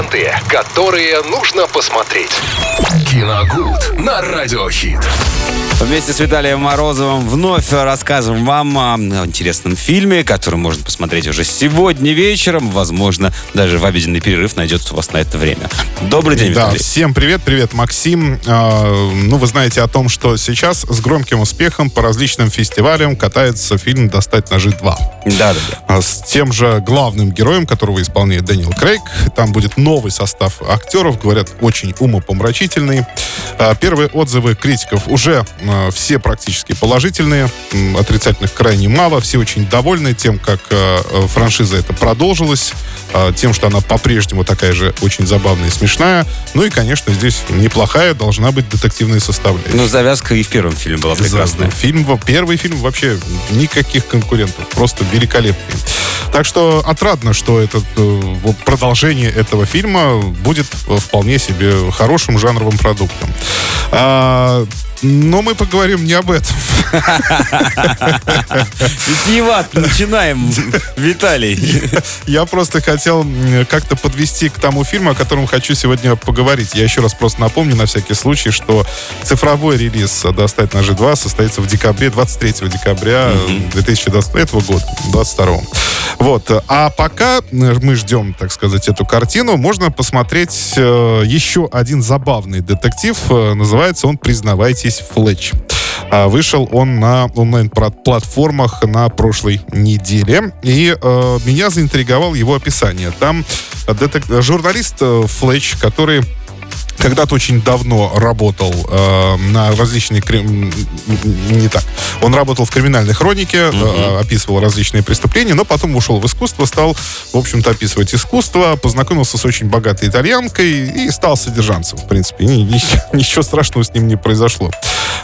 ленты, которые нужно посмотреть. Киногуд на Радиохит. Вместе с Виталием Морозовым вновь рассказываем вам о интересном фильме, который можно посмотреть уже сегодня вечером. Возможно, даже в обеденный перерыв найдется у вас на это время. Добрый день, Да, Виталий. всем привет, привет, Максим. А, ну, вы знаете о том, что сейчас с громким успехом по различным фестивалям катается фильм «Достать ножи 2». Да, да, да. А, С тем же главным героем, которого исполняет Дэниел Крейг. Там будет новый состав актеров, говорят, очень умопомрачительный. А, Первые отзывы критиков уже а, все практически положительные. Отрицательных крайне мало. Все очень довольны тем, как а, франшиза это продолжилась, тем, что она по-прежнему такая же очень забавная и смешная. Ну и, конечно, здесь неплохая должна быть детективная составляющая. Ну, завязка и в первом фильме была прекрасная. Фильм, первый фильм вообще никаких конкурентов, просто великолепный. Так что отрадно, что это э, продолжение этого фильма будет вполне себе хорошим жанровым продуктом. Но мы поговорим не об этом. Витиевато начинаем, Виталий. Я просто хотел как-то подвести к тому фильму, о котором хочу сегодня поговорить. Я еще раз просто напомню на всякий случай, что цифровой релиз «Достать ножи 2» состоится в декабре, 23 декабря 2023 года, 22 Вот. А пока э, мы ждем, так сказать, эту картину, можно посмотреть э, еще один забавный детектив. Э, Называется он «Признавайтесь, Флетч». А, Вышел он на онлайн-платформах на прошлой неделе. И э, меня заинтриговало его описание. Там э, детек- журналист э, Флетч, который когда-то очень давно работал э, на различные... крим- Не так. Он работал в криминальной хронике, э, описывал различные преступления, но потом ушел в искусство, стал, в общем-то, описывать искусство, познакомился с очень богатой итальянкой и стал содержанцем, в принципе. Ни- ни- ничего страшного с ним не произошло.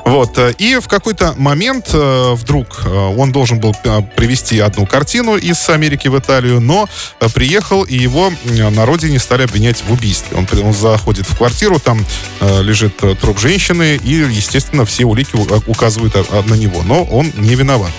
Вот. э, И в какой-то момент э, вдруг э, он должен был привезти одну картину из Америки в Италию, но приехал, и его на родине стали обвинять в убийстве. Он, он заходит в квартиру, там лежит труп женщины, и, естественно, все улики указывают на него, но он не виноват.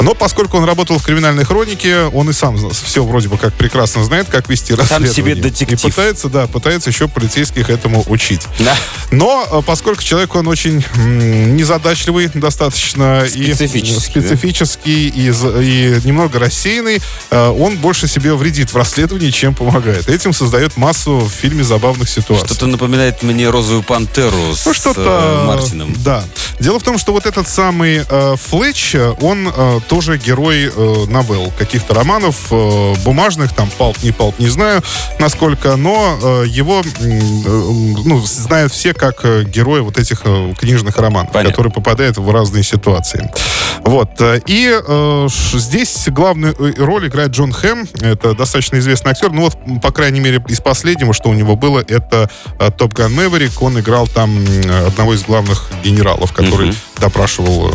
Но поскольку он работал в криминальной хронике, он и сам все вроде бы как прекрасно знает, как вести Сам расследование. себе детектив. И пытается, да, пытается еще полицейских этому учить. Да. Но э, поскольку человек, он очень незадачливый достаточно Специфический, и специфический и, з- и немного рассеянный, э, он больше себе вредит в расследовании, чем помогает. Этим создает массу в фильме забавных ситуаций. Что-то напоминает мне «Розовую пантеру» с Ну, что-то... э, Мартином. Да. Дело в том, что вот этот самый э, Флетч, он э, тоже герой э, новелл, каких-то романов э, бумажных, там, палп, не палп, не знаю, насколько, но э, его э, ну, знают все как э, героя вот этих э, книжных романов, Понятно. которые попадают в разные ситуации. Вот. э, И э, здесь главную э, роль играет Джон Хэм. Это достаточно известный актер. Ну вот, по крайней мере, из последнего, что у него было, это Топ Ган Мэверик. Он играл там одного из главных генералов, который Мгм. Допрашивал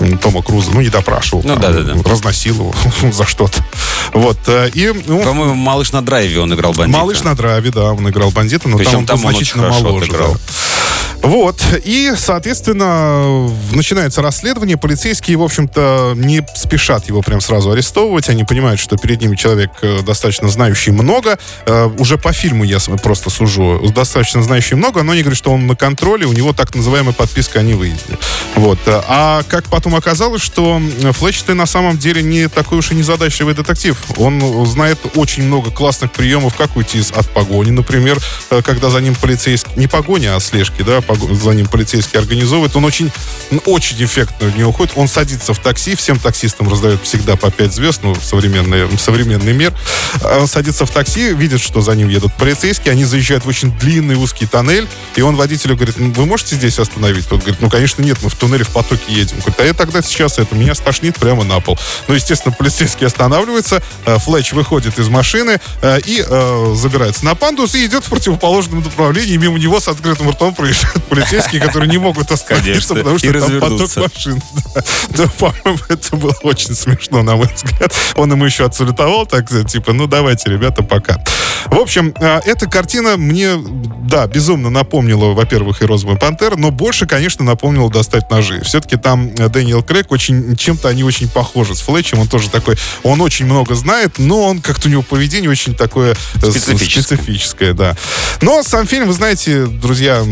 э, Тома Круза. Ну, не допрашивал. Ну, там, да-да-да. Разносил его за что-то. Вот. э, И ну, По-моему, «Малыш на драйве» он играл бандита. Малыш на драйве, да, он играл бандита, но Причем там он там он очень значительно хорошо моложе. отыграл. да. Вот. И, соответственно, начинается расследование. Полицейские, в общем-то, не спешат его прям сразу арестовывать. Они понимают, что перед ними человек э, достаточно знающий много. Э, Уже по фильму я просто сужу. Достаточно знающий много, но они говорят, что он на контроле, у него так называемая подписка о невыезде. Вот. А как потом оказалось, что Флетч ты на самом деле не такой уж и незадачливый детектив. Он знает очень много классных приемов, как уйти от погони, например, э, когда за ним полицейский, не погони, а слежки, да, за ним полицейский организовывает, он очень, очень эффектно в него уходит, он садится в такси, всем таксистам раздает всегда по 5 звезд, ну, современный, современный мир, А он садится в такси, видит, что за ним едут полицейские, они заезжают в очень длинный узкий тоннель, и он водителю говорит, «Ну, вы можете здесь остановить? Тот говорит, ну, конечно, нет, мы в туннеле в потоке едем. Говорит, а я тогда сейчас это, меня стошнит прямо на пол. Ну, естественно, полицейский останавливается, э, Флетч выходит из машины э, и забирается на пандус и идет в противоположном направлении, мимо него с открытым ртом проезжает, полицейские, которые не могут остановиться, потому что там поток машин. Да, по-моему, это было очень смешно, на мой взгляд. Он ему еще отсалютовал, так, типа, ну, давайте, ребята, пока. В общем, а, эта картина мне, да, безумно напомнила, во-первых, и «Розовую пантеру», но больше, конечно, напомнила «Достать ножи». Все-таки там э, Дэниел Крейг очень, чем-то они очень похожи с Флетчем. Он тоже такой, он очень много знает, но он как-то у него поведение очень такое э, специфическое. специфическое, да. Но сам фильм, вы знаете, друзья,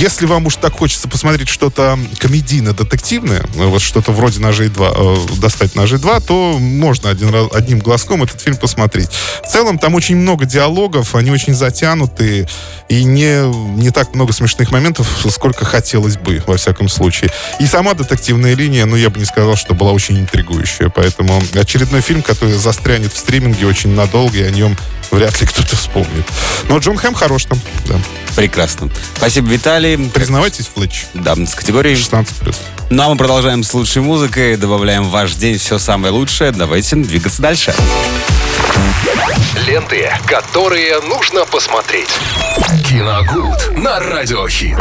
если вам уж так хочется посмотреть что-то комедийно-детективное, вот что-то вроде «Ножей 2», э, «Достать ножи 2», то можно один одним глазком этот фильм посмотреть. В целом, там очень много диалогов, они очень затянутые, и не, не так много смешных моментов, сколько хотелось бы, во всяком случае. И сама детективная линия, ну, я бы не сказал, что была очень интригующая, поэтому очередной фильм, который застрянет в стриминге очень надолго, и о нем вряд ли кто-то вспомнит. Но Джон Хэм хорош там, да. Прекрасно. Спасибо, Виталий. Признавайтесь, Флетч. Да, с категорией 16+. Ну, а мы продолжаем с лучшей музыкой, добавляем в ваш день все самое лучшее. Давайте двигаться дальше. Ленты, которые нужно посмотреть. Киногуд на Радиохит.